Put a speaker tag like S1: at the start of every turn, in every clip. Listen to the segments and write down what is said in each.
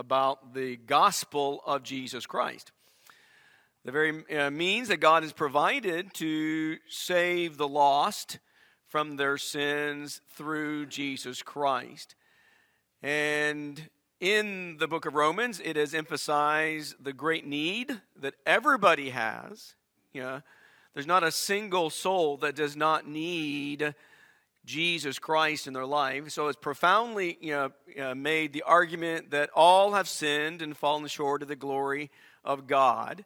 S1: about the gospel of Jesus Christ. The very uh, means that God has provided to save the lost from their sins through Jesus Christ. And in the book of Romans, it has emphasized the great need that everybody has. Know, there's not a single soul that does not need Jesus Christ in their life. So it's profoundly you know, uh, made the argument that all have sinned and fallen short of the glory of God.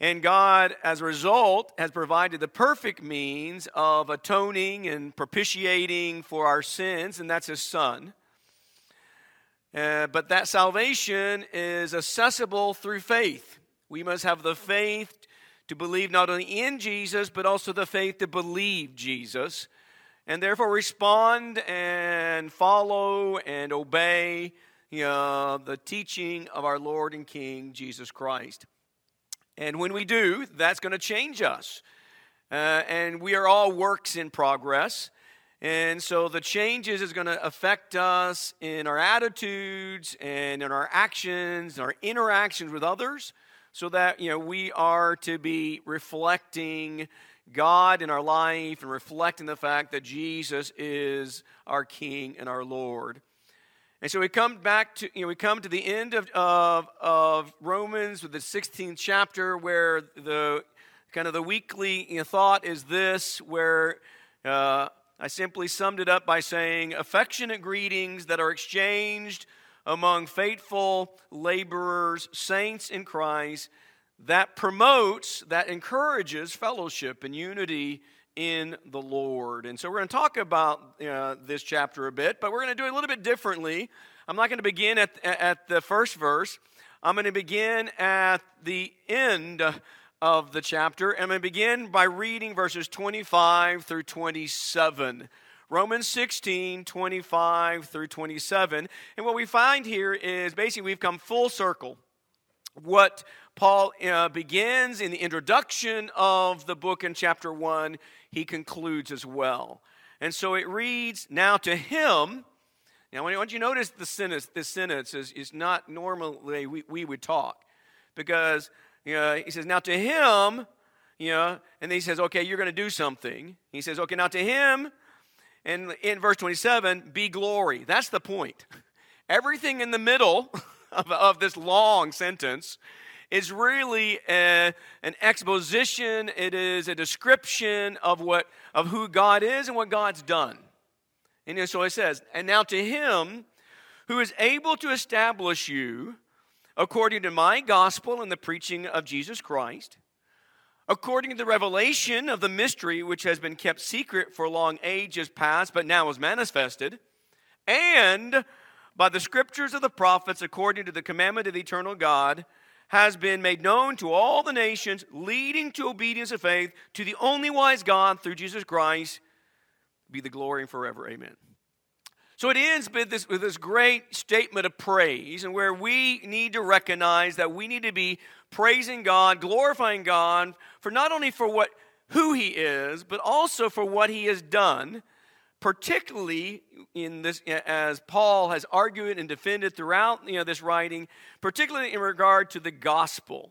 S1: And God, as a result, has provided the perfect means of atoning and propitiating for our sins, and that's His Son. Uh, but that salvation is accessible through faith. We must have the faith to believe not only in Jesus, but also the faith to believe Jesus, and therefore respond and follow and obey the teaching of our Lord and King Jesus Christ. And when we do, that's going to change us. Uh, and we are all works in progress. And so the changes is going to affect us in our attitudes and in our actions, our interactions with others, so that you know we are to be reflecting God in our life and reflecting the fact that Jesus is our King and our Lord. And so we come back to, you know, we come to the end of, of, of Romans with the 16th chapter where the kind of the weekly you know, thought is this, where uh, I simply summed it up by saying affectionate greetings that are exchanged among faithful laborers, saints in Christ, that promotes, that encourages fellowship and unity in the Lord. And so we're going to talk about uh, this chapter a bit, but we're going to do it a little bit differently. I'm not going to begin at, at the first verse. I'm going to begin at the end of the chapter. I'm going to begin by reading verses 25 through 27. Romans 16, 25 through 27. And what we find here is basically we've come full circle. What Paul uh, begins in the introduction of the book in chapter 1, he concludes as well. And so it reads, Now to him, now when you notice the sentence, this sentence is, is not normally we, we would talk. Because you know, he says, Now to him, you know, and then he says, Okay, you're going to do something. He says, Okay, now to him, and in verse 27, be glory. That's the point. Everything in the middle of, of this long sentence is really a, an exposition, it is a description of, what, of who God is and what God's done. And so it says, And now to him who is able to establish you according to my gospel and the preaching of Jesus Christ, according to the revelation of the mystery which has been kept secret for long ages past, but now is manifested, and by the scriptures of the prophets, according to the commandment of the eternal God, has been made known to all the nations, leading to obedience of faith to the only wise God through Jesus Christ, be the glory and forever. Amen. So it ends with this, with this great statement of praise, and where we need to recognize that we need to be praising God, glorifying God for not only for what who He is, but also for what He has done particularly in this as paul has argued and defended throughout you know, this writing particularly in regard to the gospel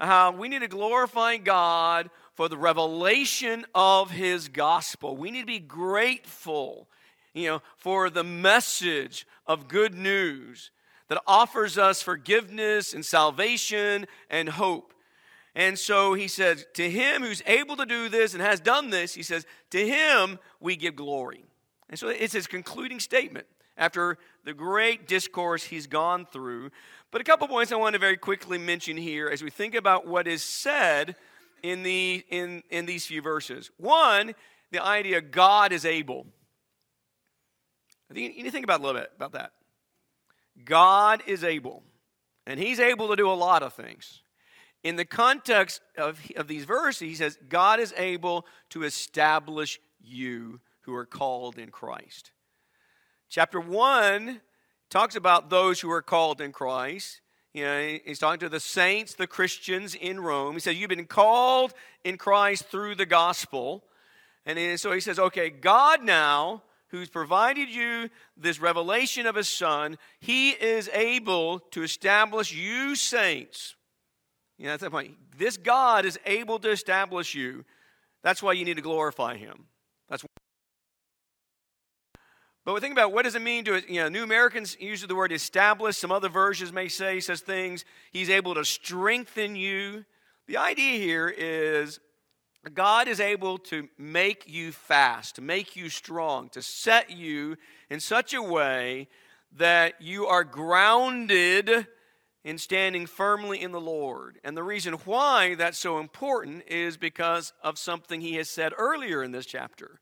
S1: how we need to glorify god for the revelation of his gospel. We need to be grateful you know for the message of good news that offers us forgiveness and salvation and hope and so he says, To him who's able to do this and has done this, he says, To him we give glory. And so it's his concluding statement after the great discourse he's gone through. But a couple points I want to very quickly mention here as we think about what is said in, the, in, in these few verses. One, the idea God is able. You need to think about a little bit about that. God is able, and He's able to do a lot of things. In the context of, of these verses, he says, God is able to establish you who are called in Christ. Chapter 1 talks about those who are called in Christ. You know, he's talking to the saints, the Christians in Rome. He says, You've been called in Christ through the gospel. And so he says, Okay, God now who's provided you this revelation of his Son, he is able to establish you saints. You know, that's the point. This God is able to establish you. That's why you need to glorify him. That's but we think about what does it mean to, you know, New Americans use the word establish. Some other versions may say, says things. He's able to strengthen you. The idea here is God is able to make you fast, to make you strong, to set you in such a way that you are grounded in standing firmly in the Lord. And the reason why that's so important is because of something he has said earlier in this chapter.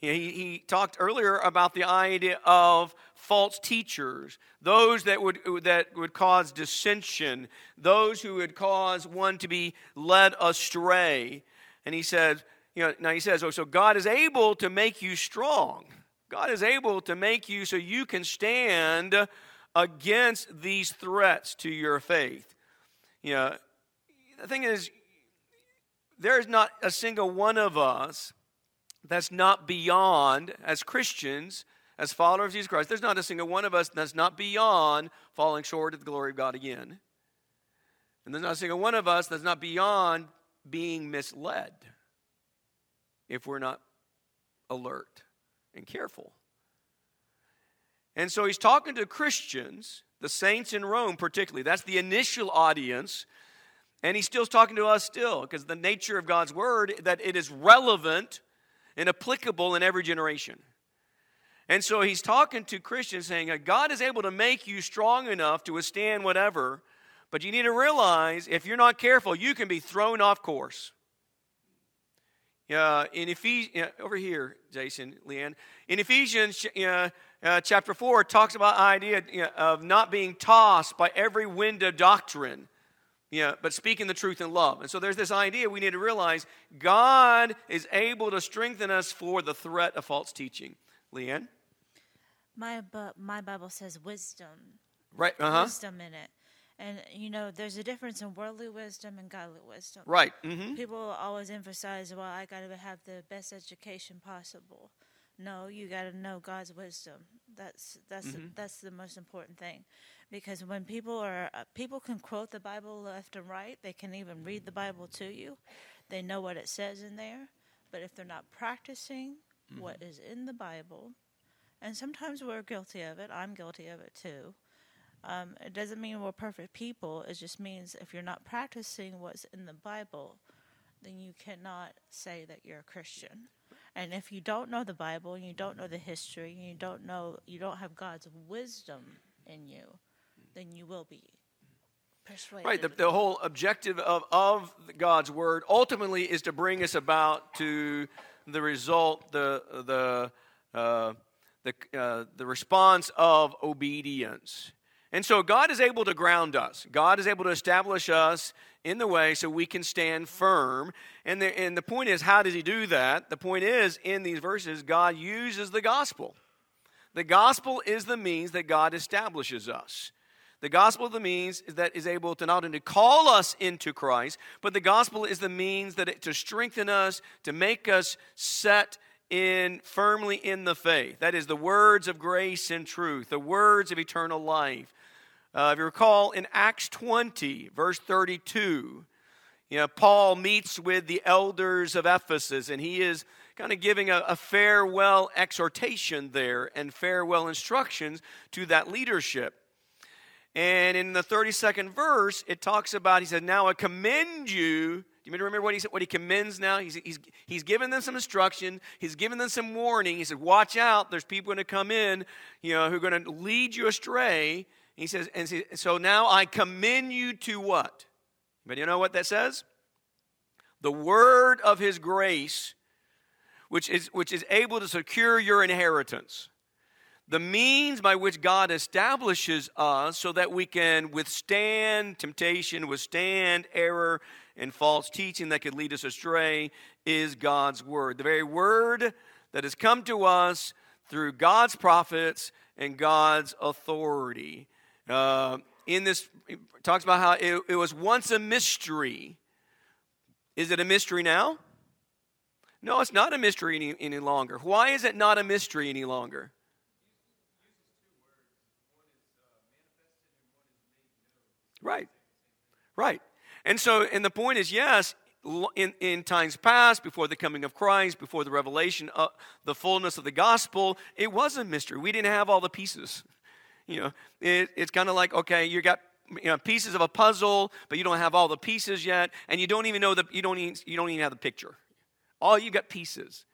S1: He, he talked earlier about the idea of false teachers, those that would, that would cause dissension, those who would cause one to be led astray. And he said, you know, now he says, oh, so God is able to make you strong. God is able to make you so you can stand against these threats to your faith. You know, the thing is, there is not a single one of us that's not beyond, as Christians, as followers of Jesus Christ, there's not a single one of us that's not beyond falling short of the glory of God again. And there's not a single one of us that's not beyond being misled if we're not alert and careful. And so he's talking to Christians, the saints in Rome particularly. That's the initial audience. And he's still talking to us still because the nature of God's word that it is relevant and applicable in every generation. And so he's talking to Christians saying, God is able to make you strong enough to withstand whatever, but you need to realize if you're not careful, you can be thrown off course. Uh, in Ephesians, over here, Jason, Leanne, in Ephesians uh, uh, chapter 4, it talks about the idea of not being tossed by every wind of doctrine yeah, but speaking the truth in love. And so there's this idea we need to realize God is able to strengthen us for the threat of false teaching. Leanne?
S2: My, my Bible says wisdom.
S1: Right, uh-huh.
S2: Wisdom in it. And, you know, there's a difference in worldly wisdom and godly wisdom.
S1: Right. Mm-hmm.
S2: People always emphasize, well, I got to have the best education possible. No, you got to know God's wisdom. That's that's mm-hmm. that's the most important thing because when people are uh, people can quote the Bible left and right, they can even read the Bible to you. They know what it says in there, but if they're not practicing mm-hmm. what is in the Bible, and sometimes we're guilty of it. I'm guilty of it too. Um, it doesn't mean we're perfect people. It just means if you're not practicing what's in the Bible, then you cannot say that you're a Christian. And if you don't know the Bible, and you don't know the history, and you don't know, you don't have God's wisdom in you, then you will be persuaded.
S1: Right. The, the whole objective of, of God's word ultimately is to bring us about to the result, the, the, uh, the, uh, the response of obedience. And so God is able to ground us. God is able to establish us in the way so we can stand firm. And the, and the point is, how does He do that? The point is, in these verses, God uses the gospel. The gospel is the means that God establishes us. The gospel of the means that is able to not only call us into Christ, but the gospel is the means that it, to strengthen us, to make us set in firmly in the faith. That is the words of grace and truth, the words of eternal life. Uh, if you recall in Acts 20, verse 32, you know, Paul meets with the elders of Ephesus, and he is kind of giving a, a farewell exhortation there and farewell instructions to that leadership. And in the 32nd verse, it talks about, he said, Now I commend you. Do you remember what he said? What he commends now? He's, he's, he's given them some instruction. He's given them some warning. He said, Watch out. There's people going to come in, you know, who are going to lead you astray. He says, and so now I commend you to what? But you know what that says? The word of his grace, which is, which is able to secure your inheritance the means by which God establishes us so that we can withstand temptation, withstand error and false teaching that could lead us astray is God's Word. The very Word that has come to us through God's prophets and God's authority. Uh, in this, talks about how it, it was once a mystery. Is it a mystery now? No, it's not a mystery any, any longer. Why is it not a mystery any longer? Right. Right. And so, and the point is, yes, in, in times past, before the coming of Christ, before the revelation of the fullness of the gospel, it was a mystery. We didn't have all the pieces. You know, it, it's kind of like, okay, you got you know, pieces of a puzzle, but you don't have all the pieces yet, and you don't even know the you don't even, you don't even have the picture. All you got pieces.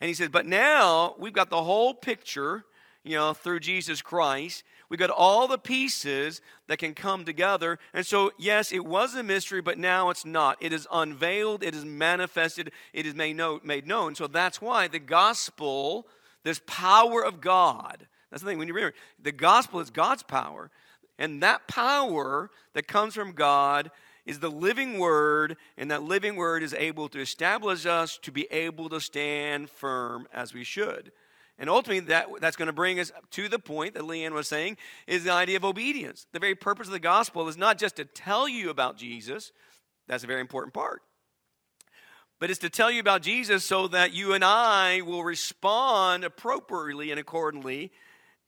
S1: And he says, but now we've got the whole picture, you know, through Jesus Christ. We've got all the pieces that can come together. And so, yes, it was a mystery, but now it's not. It is unveiled, it is manifested, it is. Made known. So that's why the gospel, this power of God, that's the thing when you remember, the gospel is God's power. And that power that comes from God is the living word, and that living word is able to establish us to be able to stand firm as we should. And ultimately, that, that's going to bring us to the point that Leanne was saying is the idea of obedience. The very purpose of the gospel is not just to tell you about Jesus, that's a very important part, but it's to tell you about Jesus so that you and I will respond appropriately and accordingly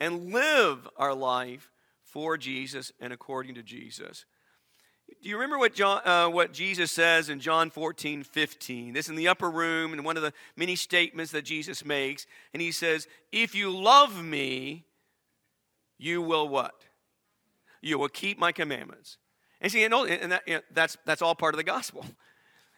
S1: and live our life for Jesus and according to Jesus. Do you remember what, John, uh, what Jesus says in John 14, 15? This in the upper room, and one of the many statements that Jesus makes. And he says, If you love me, you will what? You will keep my commandments. And see, and that, you know, that's, that's all part of the gospel.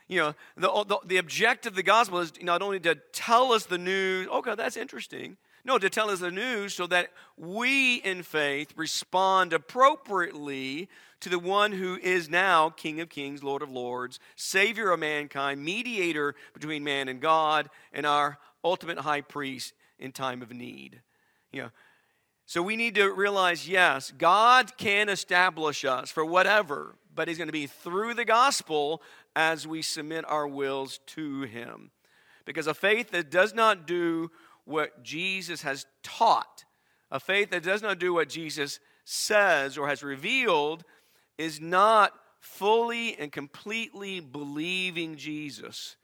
S1: You know, the, the, the objective of the gospel is not only to tell us the news, okay, that's interesting, no, to tell us the news so that we in faith respond appropriately to the one who is now King of Kings, Lord of Lords, Savior of mankind, mediator between man and God, and our ultimate high priest in time of need. You know, so we need to realize yes, God can establish us for whatever, but He's going to be through the gospel as we submit our wills to Him. Because a faith that does not do what Jesus has taught. A faith that does not do what Jesus says or has revealed is not fully and completely believing Jesus.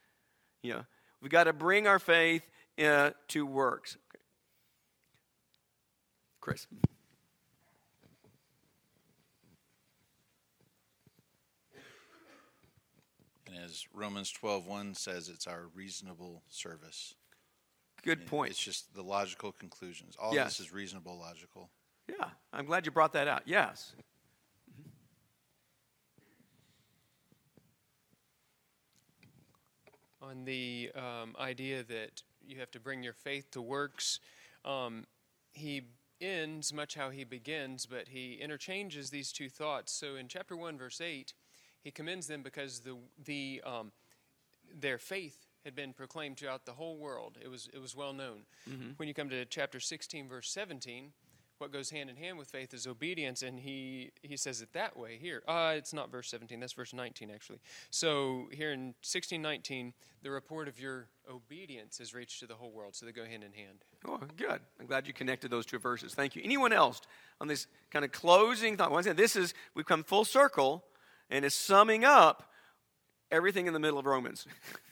S1: You know, we've got to bring our faith uh, to works. Okay. Chris.
S3: And as Romans 12:1 says, it's our reasonable service.
S1: Good point.
S3: It's just the logical conclusions. All
S1: yes.
S3: this is reasonable, logical.
S1: Yeah, I'm glad you brought that out. Yes.
S4: On the um, idea that you have to bring your faith to works, um, he ends much how he begins, but he interchanges these two thoughts. So in chapter 1, verse 8, he commends them because the, the, um, their faith had been proclaimed throughout the whole world. It was, it was well known. Mm-hmm. When you come to chapter 16, verse 17, what goes hand in hand with faith is obedience, and he, he says it that way here. Uh, it's not verse 17, that's verse 19, actually. So here in 1619, the report of your obedience has reached to the whole world, so they go hand in hand.
S1: Oh, good. I'm glad you connected those two verses. Thank you. Anyone else on this kind of closing thought? Once again, this is, we've come full circle, and is summing up everything in the middle of Romans.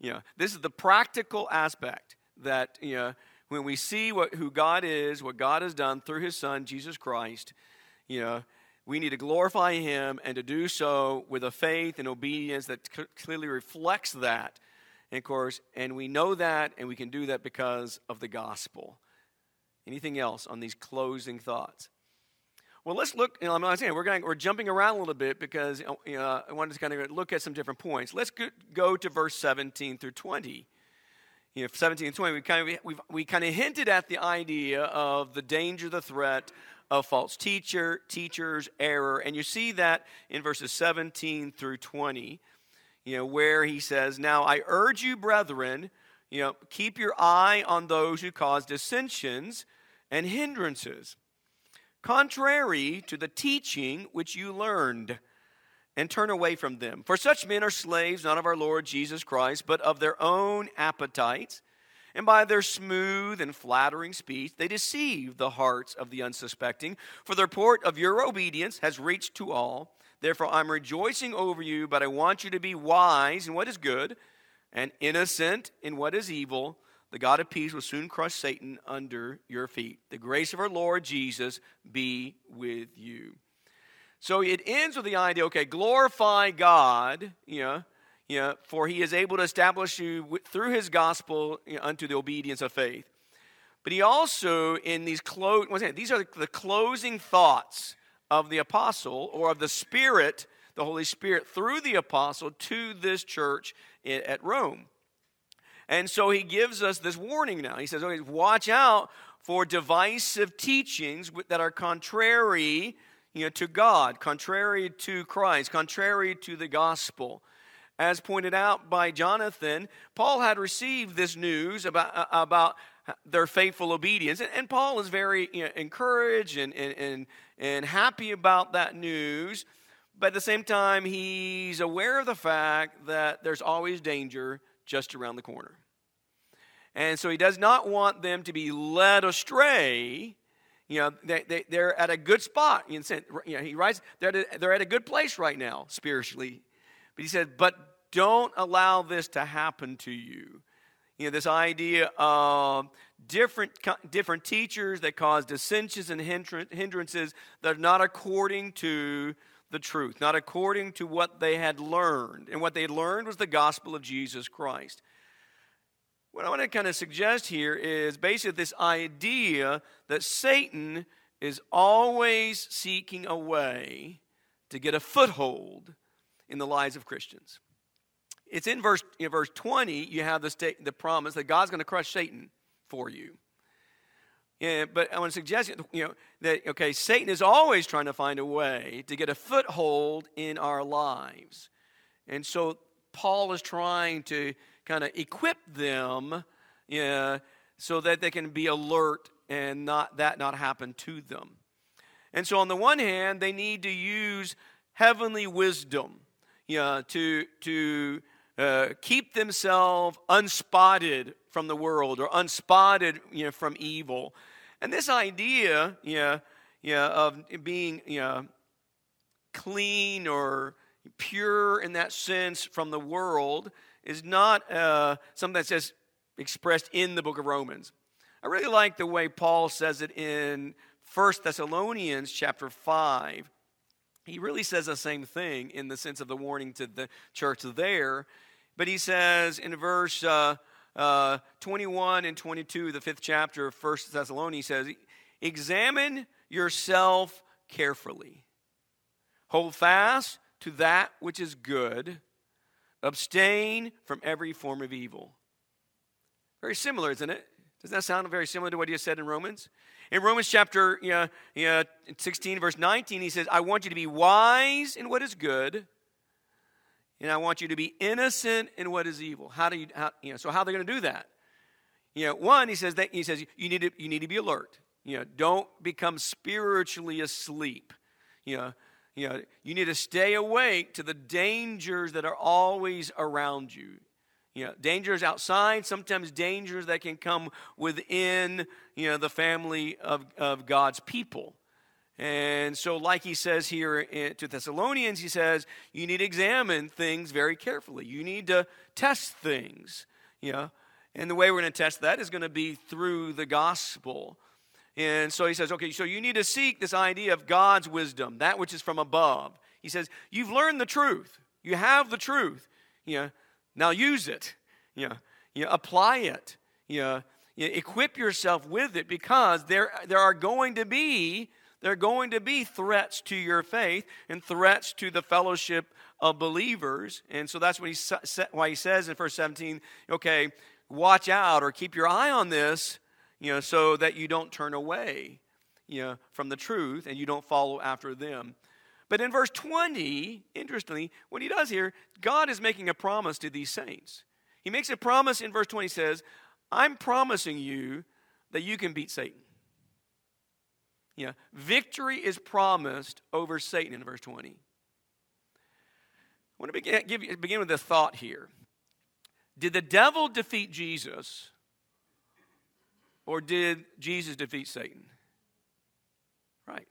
S1: You know, this is the practical aspect that, you know, when we see what, who God is, what God has done through his son, Jesus Christ, you know, we need to glorify him and to do so with a faith and obedience that clearly reflects that. And of course, and we know that and we can do that because of the gospel. Anything else on these closing thoughts? Well, let's look. You know, I'm saying we're going. We're jumping around a little bit because uh, you know, I wanted to kind of look at some different points. Let's go to verse 17 through 20. You know, 17 and 20, we kind of we we kind of hinted at the idea of the danger, the threat of false teacher, teachers, error, and you see that in verses 17 through 20. You know, where he says, "Now I urge you, brethren, you know, keep your eye on those who cause dissensions and hindrances." Contrary to the teaching which you learned, and turn away from them. For such men are slaves not of our Lord Jesus Christ, but of their own appetites. And by their smooth and flattering speech, they deceive the hearts of the unsuspecting. For the report of your obedience has reached to all. Therefore, I'm rejoicing over you, but I want you to be wise in what is good and innocent in what is evil, the God of peace will soon crush Satan under your feet. The grace of our Lord Jesus be with you. So it ends with the idea okay, glorify God, you know, you know, for he is able to establish you through his gospel you know, unto the obedience of faith. But he also, in these close, these are the closing thoughts of the apostle or of the Spirit, the Holy Spirit, through the apostle to this church at Rome. And so he gives us this warning now. He says, okay, watch out for divisive teachings that are contrary you know, to God, contrary to Christ, contrary to the gospel. As pointed out by Jonathan, Paul had received this news about, uh, about their faithful obedience. And, and Paul is very you know, encouraged and, and, and, and happy about that news. But at the same time, he's aware of the fact that there's always danger just around the corner. And so he does not want them to be led astray. You know, they, they, they're at a good spot. You know, he writes, they're at, a, they're at a good place right now, spiritually. But he said, but don't allow this to happen to you. You know, this idea of different, different teachers that cause dissensions and hindrances that are not according to the truth, not according to what they had learned. And what they learned was the gospel of Jesus Christ. What I want to kind of suggest here is basically this idea that Satan is always seeking a way to get a foothold in the lives of Christians. It's in verse, in verse 20, you have the, state, the promise that God's going to crush Satan for you. Yeah, but I want to suggest you know that okay, Satan is always trying to find a way to get a foothold in our lives, and so Paul is trying to kind of equip them, yeah, so that they can be alert and not that not happen to them. And so on the one hand, they need to use heavenly wisdom, yeah, to to uh, keep themselves unspotted from the world or unspotted you know, from evil. And this idea you know, you know, of being you know, clean or pure in that sense from the world is not uh, something that's just expressed in the book of Romans. I really like the way Paul says it in 1 Thessalonians chapter 5. He really says the same thing in the sense of the warning to the church there. But he says in verse uh, uh, 21 and 22, the fifth chapter of 1 Thessalonians, says, Examine yourself carefully. Hold fast to that which is good. Abstain from every form of evil. Very similar, isn't it? Doesn't that sound very similar to what he said in Romans? In Romans chapter you know, you know, 16, verse 19, he says, I want you to be wise in what is good and I want you to be innocent in what is evil. How do you, how, you know, so how are they going to do that? You know, one, he says that he says you need to you need to be alert. You know, don't become spiritually asleep. You know, you know, you need to stay awake to the dangers that are always around you. You know, dangers outside, sometimes dangers that can come within, you know, the family of, of God's people. And so, like he says here to Thessalonians, he says, you need to examine things very carefully. You need to test things, you know. And the way we're going to test that is going to be through the gospel. And so he says, okay, so you need to seek this idea of God's wisdom, that which is from above. He says, you've learned the truth. You have the truth. You know, now use it. You know, you apply it. You know, you equip yourself with it because there, there are going to be there are going to be threats to your faith and threats to the fellowship of believers. And so that's what he, why he says in verse 17, okay, watch out or keep your eye on this, you know, so that you don't turn away, you know, from the truth and you don't follow after them. But in verse 20, interestingly, what he does here, God is making a promise to these saints. He makes a promise in verse 20 says, I'm promising you that you can beat Satan. You know, victory is promised over Satan in verse 20. I want to begin, give, begin with a thought here. Did the devil defeat Jesus, or did Jesus defeat Satan? Right.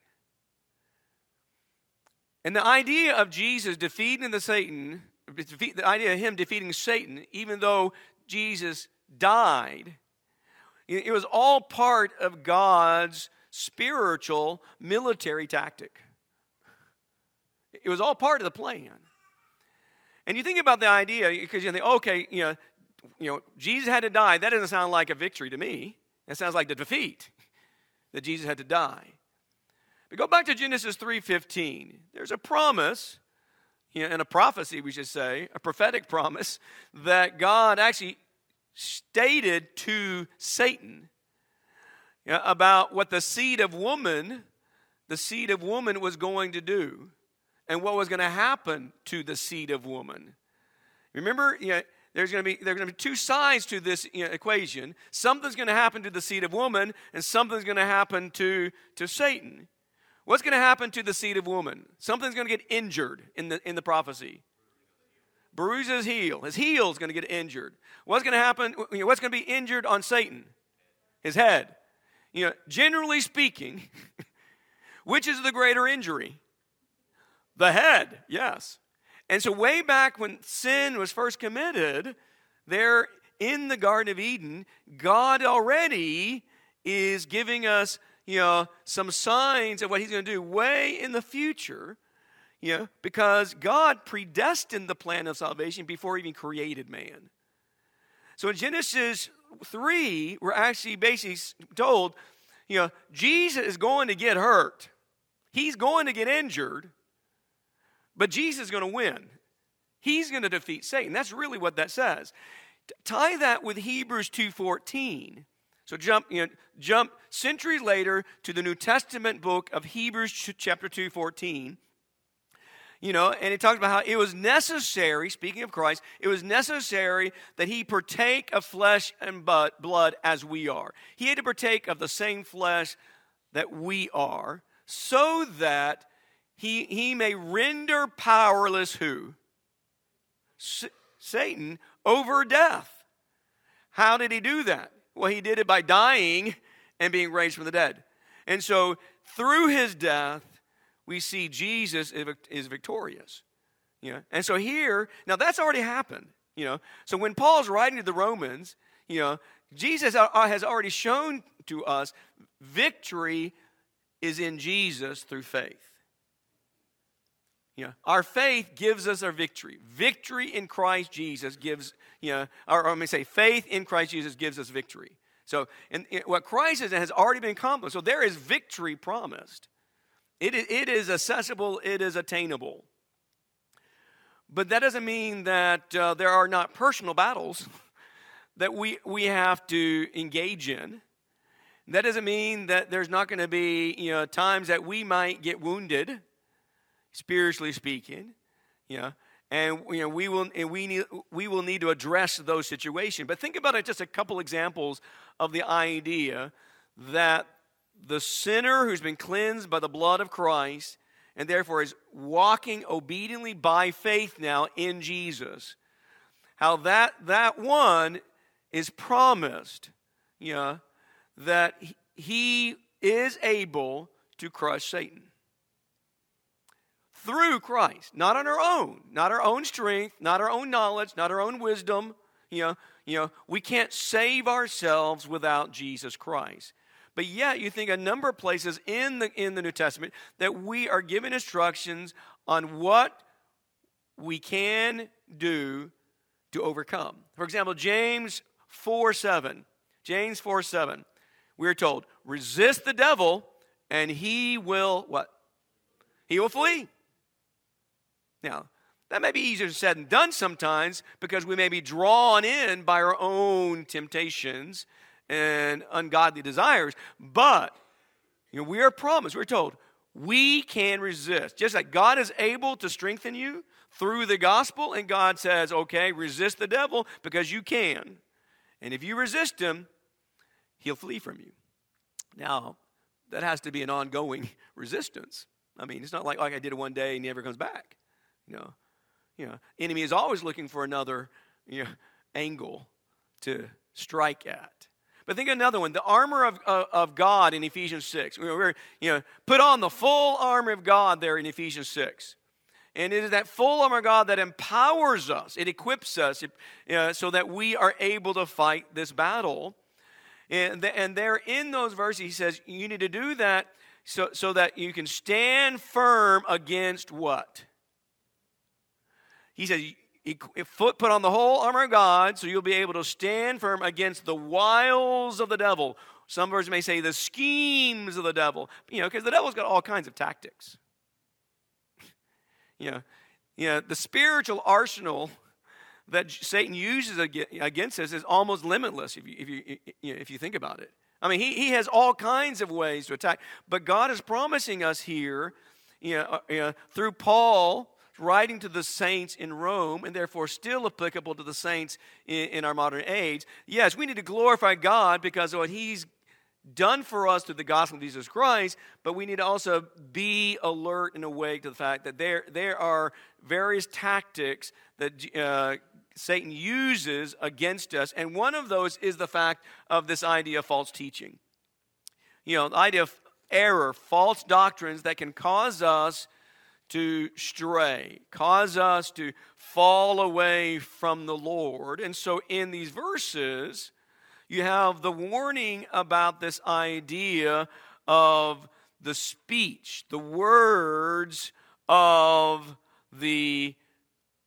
S1: And the idea of Jesus defeating the Satan the idea of him defeating Satan, even though Jesus died, it was all part of God's spiritual military tactic. It was all part of the plan. And you think about the idea because you think, okay, you know, you know, Jesus had to die. That doesn't sound like a victory to me. That sounds like the defeat that Jesus had to die. But go back to Genesis 3:15. There's a promise, you know, and a prophecy, we should say, a prophetic promise that God actually stated to Satan about what the seed of woman, the seed of woman was going to do, and what was going to happen to the seed of woman. Remember, you know, there's going to be there's going to be two sides to this you know, equation. Something's going to happen to the seed of woman, and something's going to happen to to Satan. What's going to happen to the seed of woman? Something's going to get injured in the in the prophecy. Bruise his heel. His heel's going to get injured. What's going to happen? What's going to be injured on Satan? His head. You know, generally speaking, which is the greater injury? The head, yes. And so, way back when sin was first committed, there in the Garden of Eden, God already is giving us, you know, some signs of what He's going to do way in the future, you know, because God predestined the plan of salvation before He even created man. So in Genesis 3, we're actually basically told, you know, Jesus is going to get hurt. He's going to get injured, but Jesus is going to win. He's going to defeat Satan. That's really what that says. Tie that with Hebrews 2:14. So jump, you know, jump centuries later to the New Testament book of Hebrews chapter 2:14. You know, and it talks about how it was necessary, speaking of Christ, it was necessary that he partake of flesh and blood as we are. He had to partake of the same flesh that we are, so that he, he may render powerless who? S- Satan over death. How did he do that? Well, he did it by dying and being raised from the dead. And so, through his death, we see Jesus is victorious. You know? And so here, now that's already happened. You know, so when Paul's writing to the Romans, you know, Jesus uh, uh, has already shown to us victory is in Jesus through faith. You know, our faith gives us our victory. Victory in Christ Jesus gives, you know, or, or let me say, faith in Christ Jesus gives us victory. So, and, and what Christ has already been accomplished. So there is victory promised. It, it is accessible, it is attainable. But that doesn't mean that uh, there are not personal battles that we, we have to engage in. That doesn't mean that there's not going to be you know, times that we might get wounded, spiritually speaking. You know, and you know, we, will, and we, need, we will need to address those situations. But think about it just a couple examples of the idea that the sinner who's been cleansed by the blood of Christ and therefore is walking obediently by faith now in Jesus, how that, that one is promised, you know, that he is able to crush Satan through Christ, not on our own, not our own strength, not our own knowledge, not our own wisdom. You know, you know, we can't save ourselves without Jesus Christ. But yet, you think a number of places in the, in the New Testament that we are given instructions on what we can do to overcome. For example, James 4 7. James 4 7. We're told, resist the devil and he will what? He will flee. Now, that may be easier said than done sometimes because we may be drawn in by our own temptations and ungodly desires. But you know, we are promised, we're told, we can resist. Just like God is able to strengthen you through the gospel, and God says, okay, resist the devil because you can. And if you resist him, he'll flee from you. Now, that has to be an ongoing resistance. I mean, it's not like, like I did it one day and he never comes back. You know, you know, enemy is always looking for another you know, angle to strike at. But think of another one the armor of, of, of God in Ephesians 6. We're, you know, put on the full armor of God there in Ephesians 6. And it is that full armor of God that empowers us, it equips us uh, so that we are able to fight this battle. And, the, and there in those verses, he says, you need to do that so, so that you can stand firm against what? He says, foot put on the whole armor of God so you'll be able to stand firm against the wiles of the devil. Some versions may say the schemes of the devil, you know, because the devil's got all kinds of tactics. you know, you know, the spiritual arsenal that Satan uses against us is almost limitless if you, if you, if you think about it. I mean, he, he has all kinds of ways to attack, but God is promising us here, you know, uh, you know through Paul writing to the saints in Rome and therefore still applicable to the saints in, in, our modern age. Yes, we need to glorify God because of what He's done for us through the gospel of Jesus Christ, but we need to also be alert and awake to the fact that there, there are various tactics that uh, Satan uses against us, and one of those is the fact of this idea of false teaching. You know, the idea of error, false doctrines that can cause us to stray, cause us to fall away from the Lord. And so in these verses, you have the warning about this idea of the speech, the words of the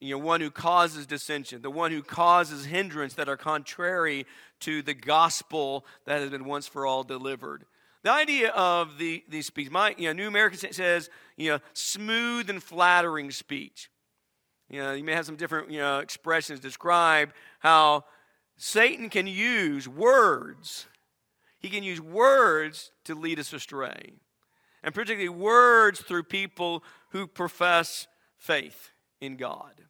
S1: you know, one who causes dissension, the one who causes hindrance that are contrary to the gospel that has been once for all delivered. The idea of the, the speech, my you know, New American says, you know, smooth and flattering speech. You know, you may have some different you know, expressions describe how Satan can use words. He can use words to lead us astray. And particularly words through people who profess faith in God.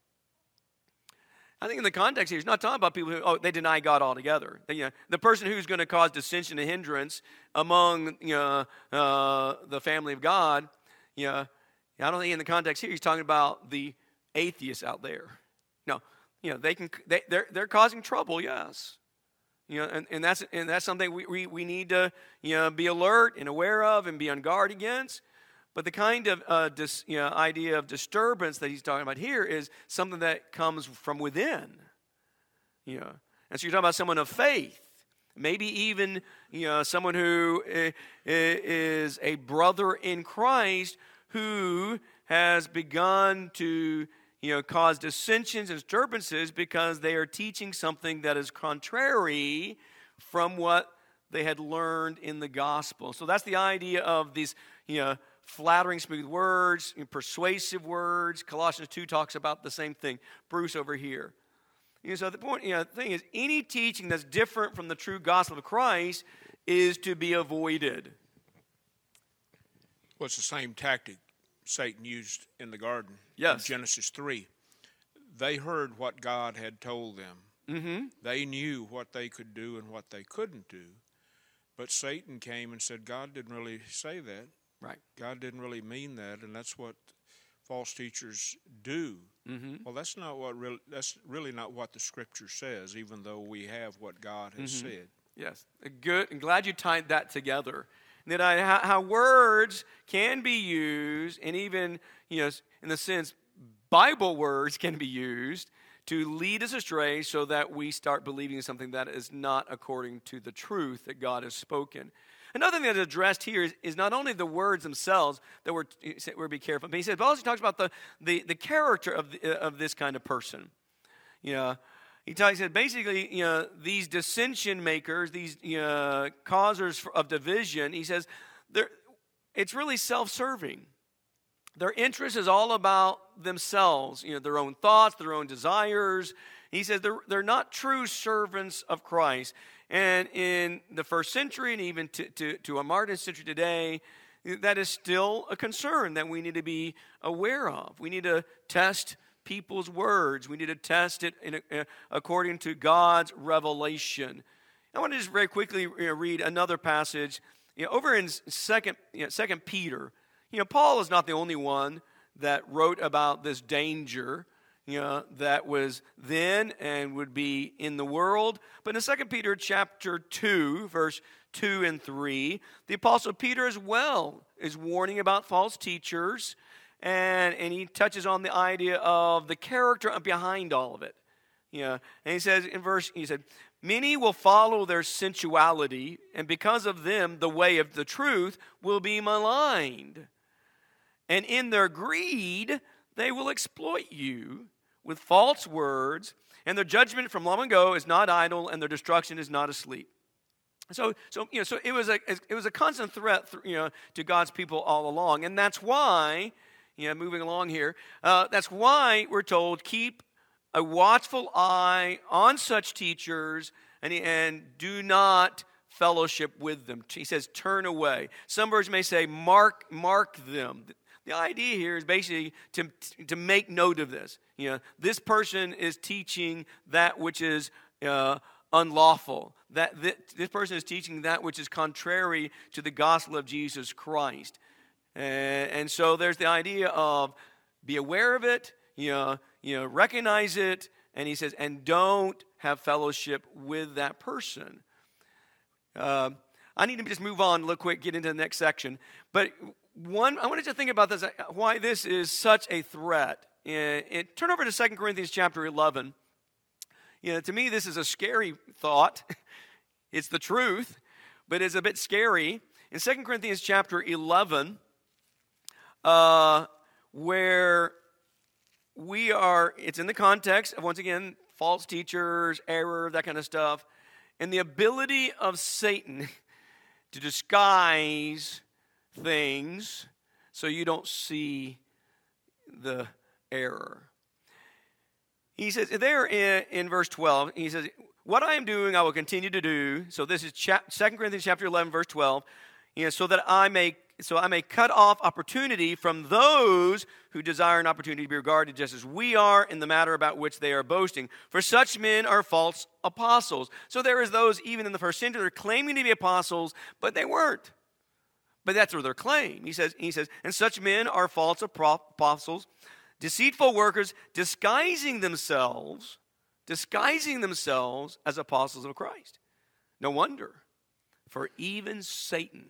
S1: I think in the context here, he's not talking about people who, oh, they deny God altogether. You know, the person who's going to cause dissension and hindrance among you know, uh, the family of God, you know, I don't think in the context here he's talking about the atheists out there. No, you know, they can, they, they're, they're causing trouble, yes. You know, and, and, that's, and that's something we, we, we need to you know, be alert and aware of and be on guard against. But the kind of uh, dis, you know, idea of disturbance that he's talking about here is something that comes from within. You know, and so you're talking about someone of faith, maybe even you know someone who is a brother in Christ who has begun to you know cause dissensions and disturbances because they are teaching something that is contrary from what they had learned in the gospel. So that's the idea of these you know flattering, smooth words, persuasive words. Colossians 2 talks about the same thing. Bruce over here. You know, so the point, you know, the thing is, any teaching that's different from the true gospel of Christ is to be avoided.
S5: Well, it's the same tactic Satan used in the garden.
S1: Yes.
S5: Genesis 3. They heard what God had told them.
S1: Mm-hmm.
S5: They knew what they could do and what they couldn't do. But Satan came and said, God didn't really say that.
S1: Right.
S5: God didn't really mean that, and that's what false teachers do.
S1: Mm-hmm.
S5: Well, that's not what really, that's really not what the Scripture says, even though we have what God has mm-hmm. said.
S1: Yes, good. I'm glad you tied that together. That I, how, how words can be used, and even you know, in the sense, Bible words can be used to lead us astray, so that we start believing something that is not according to the truth that God has spoken. Another thing that's addressed here is, is not only the words themselves that we're, we're be careful, but he says, but also talks about the, the, the character of, the, of this kind of person. You know, he talks that basically, you know, these dissension makers, these you know, causers of division, he says, they're, it's really self serving. Their interest is all about themselves, you know, their own thoughts, their own desires. He says they're, they're not true servants of Christ. And in the first century and even to, to, to a modern century today, that is still a concern that we need to be aware of. We need to test people's words. We need to test it in, according to God's revelation. I want to just very quickly you know, read another passage. You know, over in Second, you know, Second Peter, you know, Paul is not the only one that wrote about this danger you know, that was then and would be in the world. But in 2 Peter chapter 2, verse 2 and 3, the Apostle Peter as well is warning about false teachers and, and he touches on the idea of the character behind all of it. You know, and he says in verse, he said, Many will follow their sensuality, and because of them, the way of the truth will be maligned. And in their greed, they will exploit you with false words, and their judgment from long ago is not idle, and their destruction is not asleep. So, so you know, so it was a it was a constant threat, you know, to God's people all along, and that's why, you know, moving along here, uh, that's why we're told keep a watchful eye on such teachers, and and do not fellowship with them. He says, turn away. Some versions may say, mark mark them. The idea here is basically to, to make note of this. You know, this person is teaching that which is uh, unlawful. That th- this person is teaching that which is contrary to the gospel of Jesus Christ. And, and so there's the idea of be aware of it, you know, you know, recognize it, and he says, and don't have fellowship with that person. Uh, I need to just move on real quick, get into the next section. But one, I wanted to think about this, uh, why this is such a threat. And, and turn over to 2 Corinthians chapter 11. You know, to me, this is a scary thought. it's the truth, but it's a bit scary. In 2 Corinthians chapter 11, uh, where we are, it's in the context of, once again, false teachers, error, that kind of stuff, and the ability of Satan to disguise things so you don't see the error. He says there in, in verse 12, he says, What I am doing, I will continue to do. So this is cha- 2 Corinthians chapter 11, verse 12. You know, so that I may so I may cut off opportunity from those who desire an opportunity to be regarded just as we are in the matter about which they are boasting. For such men are false apostles. So there is those even in the first century that are claiming to be apostles, but they weren't. But that's their claim. He says, he says, and such men are false apostles, deceitful workers, disguising themselves, disguising themselves as apostles of Christ. No wonder, for even Satan,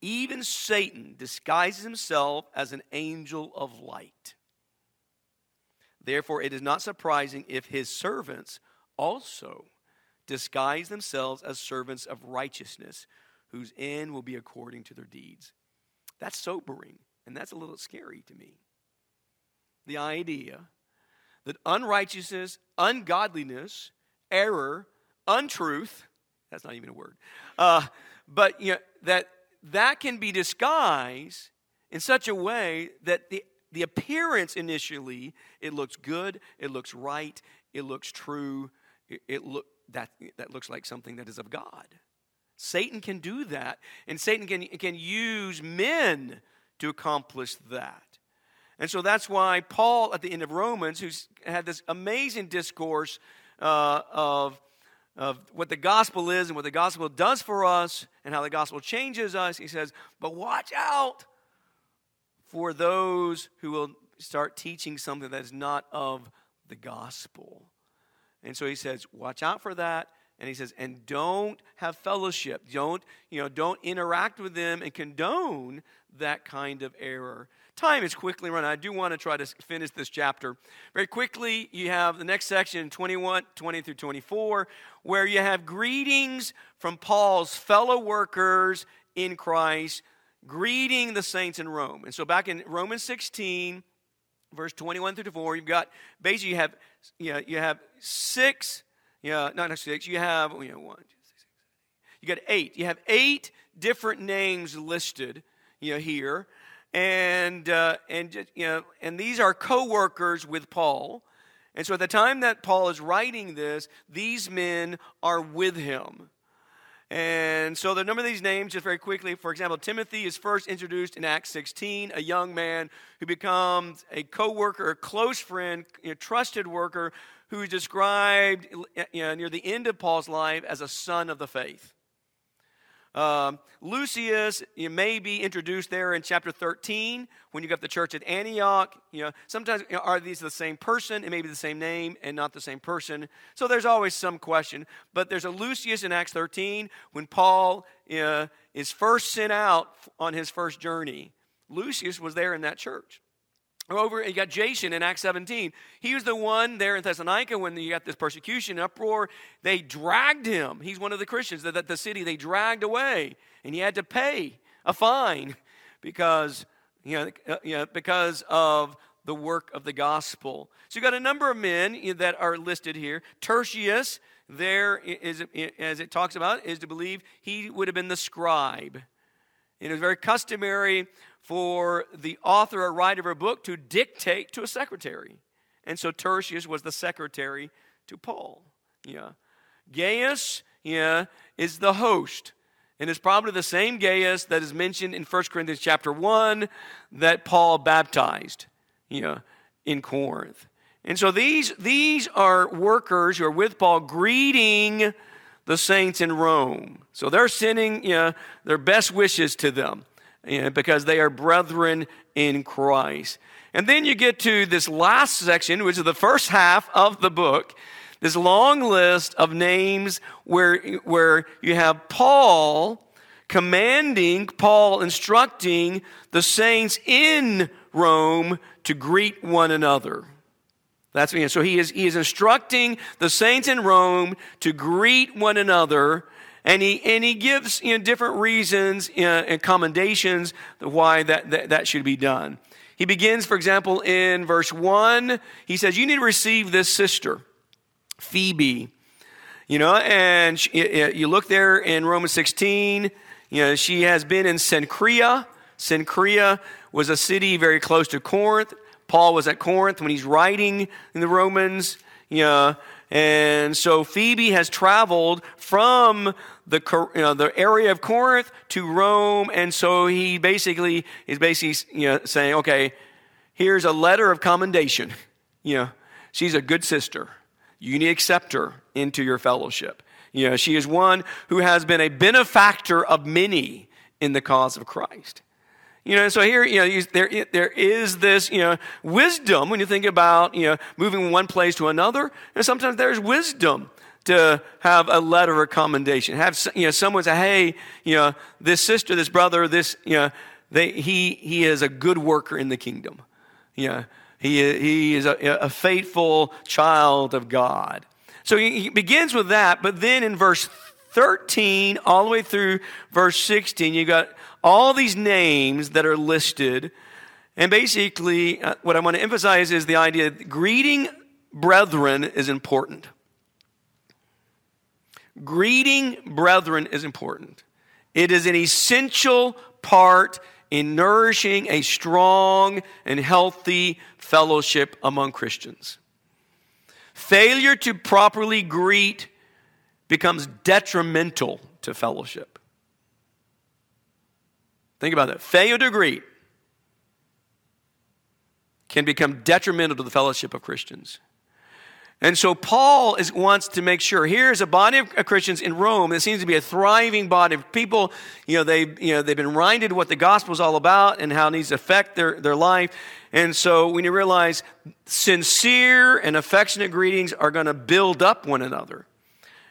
S1: even Satan disguises himself as an angel of light. Therefore, it is not surprising if his servants also disguise themselves as servants of righteousness whose end will be according to their deeds. That's sobering, and that's a little scary to me. The idea that unrighteousness, ungodliness, error, untruth, that's not even a word, uh, but you know, that that can be disguised in such a way that the, the appearance initially, it looks good, it looks right, it looks true, it, it look, that, that looks like something that is of God. Satan can do that, and Satan can, can use men to accomplish that. And so that's why Paul, at the end of Romans, who's had this amazing discourse uh, of, of what the gospel is and what the gospel does for us and how the gospel changes us, he says, But watch out for those who will start teaching something that is not of the gospel. And so he says, Watch out for that and he says and don't have fellowship. Don't you know don't interact with them and condone that kind of error. Time is quickly running. I do want to try to finish this chapter. Very quickly you have the next section 21 20 through 24 where you have greetings from paul's fellow workers in christ greeting the saints in rome. And so back in romans 16 verse 21 through 24 you've got basically you have you, know, you have six yeah, not necessarily six. You have you know one, two, three, six, you got eight. You have eight different names listed, you know, here, and uh, and you know, and these are co-workers with Paul. And so at the time that Paul is writing this, these men are with him. And so the number of these names, just very quickly, for example, Timothy is first introduced in Acts 16, a young man who becomes a co worker, a close friend, a trusted worker who is described you know, near the end of Paul's life as a son of the faith. Um, Lucius you may be introduced there in chapter 13 when you got the church at Antioch. You know, sometimes you know, are these the same person? It may be the same name and not the same person. So there's always some question. But there's a Lucius in Acts 13 when Paul is first sent out on his first journey. Lucius was there in that church. Over, you got Jason in Acts 17. He was the one there in Thessalonica when you got this persecution uproar. They dragged him. He's one of the Christians that the city they dragged away, and he had to pay a fine because you know, uh, you know because of the work of the gospel. So you got a number of men that are listed here. Tertius, there is as it talks about, is to believe he would have been the scribe. It was very customary for the author or writer of a book to dictate to a secretary. And so Tertius was the secretary to Paul. Yeah. Gaius, yeah, is the host. And it's probably the same Gaius that is mentioned in 1 Corinthians chapter 1 that Paul baptized, know, in Corinth. And so these, these are workers who are with Paul greeting the saints in Rome. So they're sending you know, their best wishes to them know, because they are brethren in Christ. And then you get to this last section, which is the first half of the book, this long list of names where, where you have Paul commanding, Paul instructing the saints in Rome to greet one another. That's me. So he is, he is instructing the saints in Rome to greet one another, and he, and he gives you know, different reasons uh, and commendations why that, that, that should be done. He begins, for example, in verse 1, he says, You need to receive this sister, Phoebe. You know, and she, you look there in Romans 16, you know, she has been in Cenchrea. Cenchrea was a city very close to Corinth. Paul was at Corinth when he's writing in the Romans. You know, and so Phoebe has traveled from the, you know, the area of Corinth to Rome. And so he basically is basically you know, saying, okay, here's a letter of commendation. You know, she's a good sister. You need to accept her into your fellowship. You know, she is one who has been a benefactor of many in the cause of Christ. You know, so here, you know, there, there is this, you know, wisdom when you think about, you know, moving one place to another. And sometimes there's wisdom to have a letter of commendation. Have, you know, someone say, hey, you know, this sister, this brother, this, you know, they, he, he is a good worker in the kingdom. You know, he, he is a, a faithful child of God. So he begins with that, but then in verse 13 all the way through verse 16, you've got all these names that are listed. And basically, uh, what I want to emphasize is the idea that greeting brethren is important. Greeting brethren is important. It is an essential part in nourishing a strong and healthy fellowship among Christians. Failure to properly greet becomes detrimental to fellowship. Think about that. Failure to greet can become detrimental to the fellowship of Christians. And so Paul is, wants to make sure here's a body of Christians in Rome that seems to be a thriving body of people. You know, they, you know, they've been reminded what the gospel is all about and how it needs to affect their, their life. And so when you realize sincere and affectionate greetings are going to build up one another.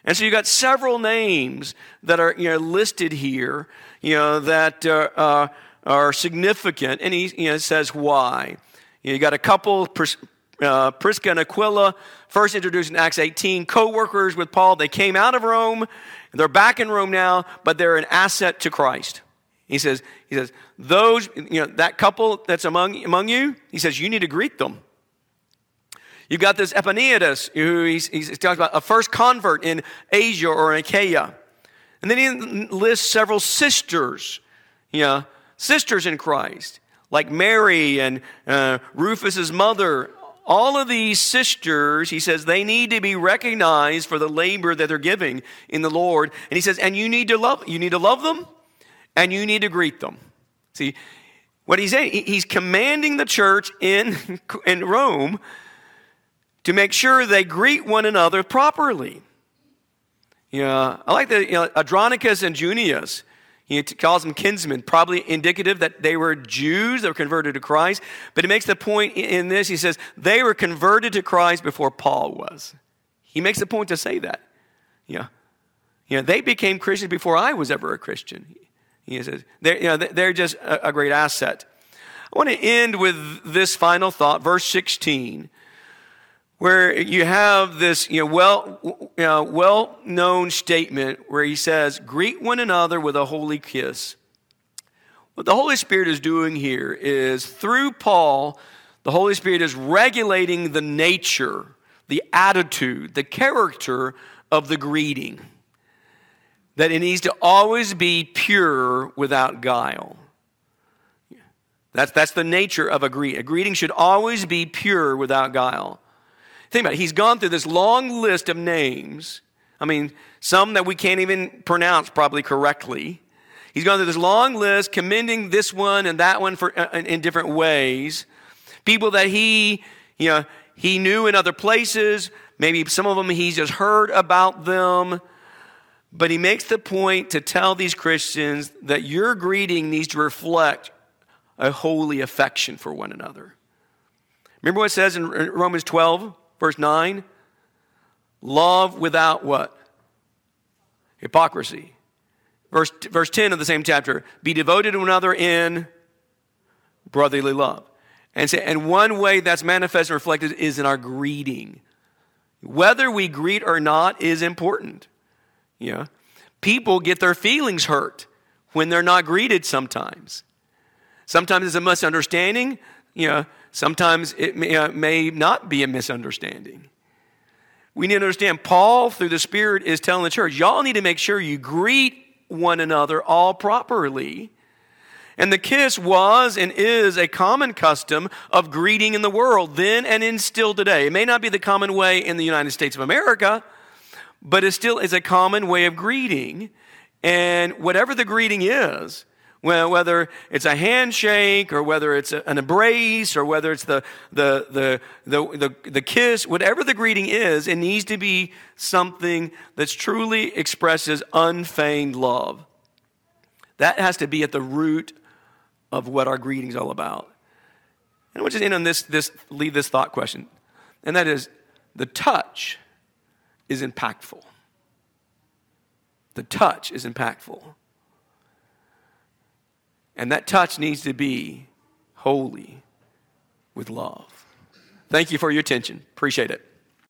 S1: And so you've got several names that are you know, listed here, you know, that uh, uh, are significant. And he you know, says why. You, know, you got a couple, Pris- uh, Prisca and Aquila, first introduced in Acts 18, co workers with Paul. They came out of Rome. They're back in Rome now, but they're an asset to Christ. He says, he says, those, you know, that couple that's among, among you, he says, you need to greet them. You've got this Epaenetus, who he's, he's talking about a first convert in Asia or in Achaia. And then he lists several sisters, you know, sisters in Christ, like Mary and uh, Rufus's mother. All of these sisters, he says, they need to be recognized for the labor that they're giving in the Lord. And he says, and you need to love, you need to love them, and you need to greet them. See, what he's saying, he's commanding the church in, in Rome to make sure they greet one another properly. Know, I like the you know, Andronicus and Junius. He calls them kinsmen, probably indicative that they were Jews that were converted to Christ. But he makes the point in this. He says they were converted to Christ before Paul was. He makes the point to say that. Yeah, know, they became Christians before I was ever a Christian. He says they're, you know, they're just a great asset. I want to end with this final thought, verse 16, where you have this you know, well, you know, well-known statement where he says, greet one another with a holy kiss. What the Holy Spirit is doing here is through Paul, the Holy Spirit is regulating the nature, the attitude, the character of the greeting. That it needs to always be pure without guile. That's, that's the nature of a greeting. A greeting should always be pure without guile. Think about it. He's gone through this long list of names. I mean, some that we can't even pronounce probably correctly. He's gone through this long list, commending this one and that one for, uh, in, different ways. People that he, you know, he knew in other places. Maybe some of them he's just heard about them. But he makes the point to tell these Christians that your greeting needs to reflect a holy affection for one another. Remember what it says in Romans 12, verse 9? Love without what? Hypocrisy. Verse, verse 10 of the same chapter be devoted to another in brotherly love. And, say, and one way that's manifest and reflected is in our greeting. Whether we greet or not is important. Yeah. People get their feelings hurt when they're not greeted sometimes. Sometimes it's a misunderstanding. You know, sometimes it may, uh, may not be a misunderstanding. We need to understand Paul, through the Spirit, is telling the church, y'all need to make sure you greet one another all properly. And the kiss was and is a common custom of greeting in the world then and in still today. It may not be the common way in the United States of America, but it still is a common way of greeting. And whatever the greeting is, whether it's a handshake or whether it's an embrace or whether it's the, the, the, the, the, kiss, whatever the greeting is, it needs to be something that truly expresses unfeigned love. That has to be at the root of what our greeting is all about. And I want just end on this, this, leave this thought question, and that is the touch is impactful. The touch is impactful. And that touch needs to be holy with love. Thank you for your attention. Appreciate it.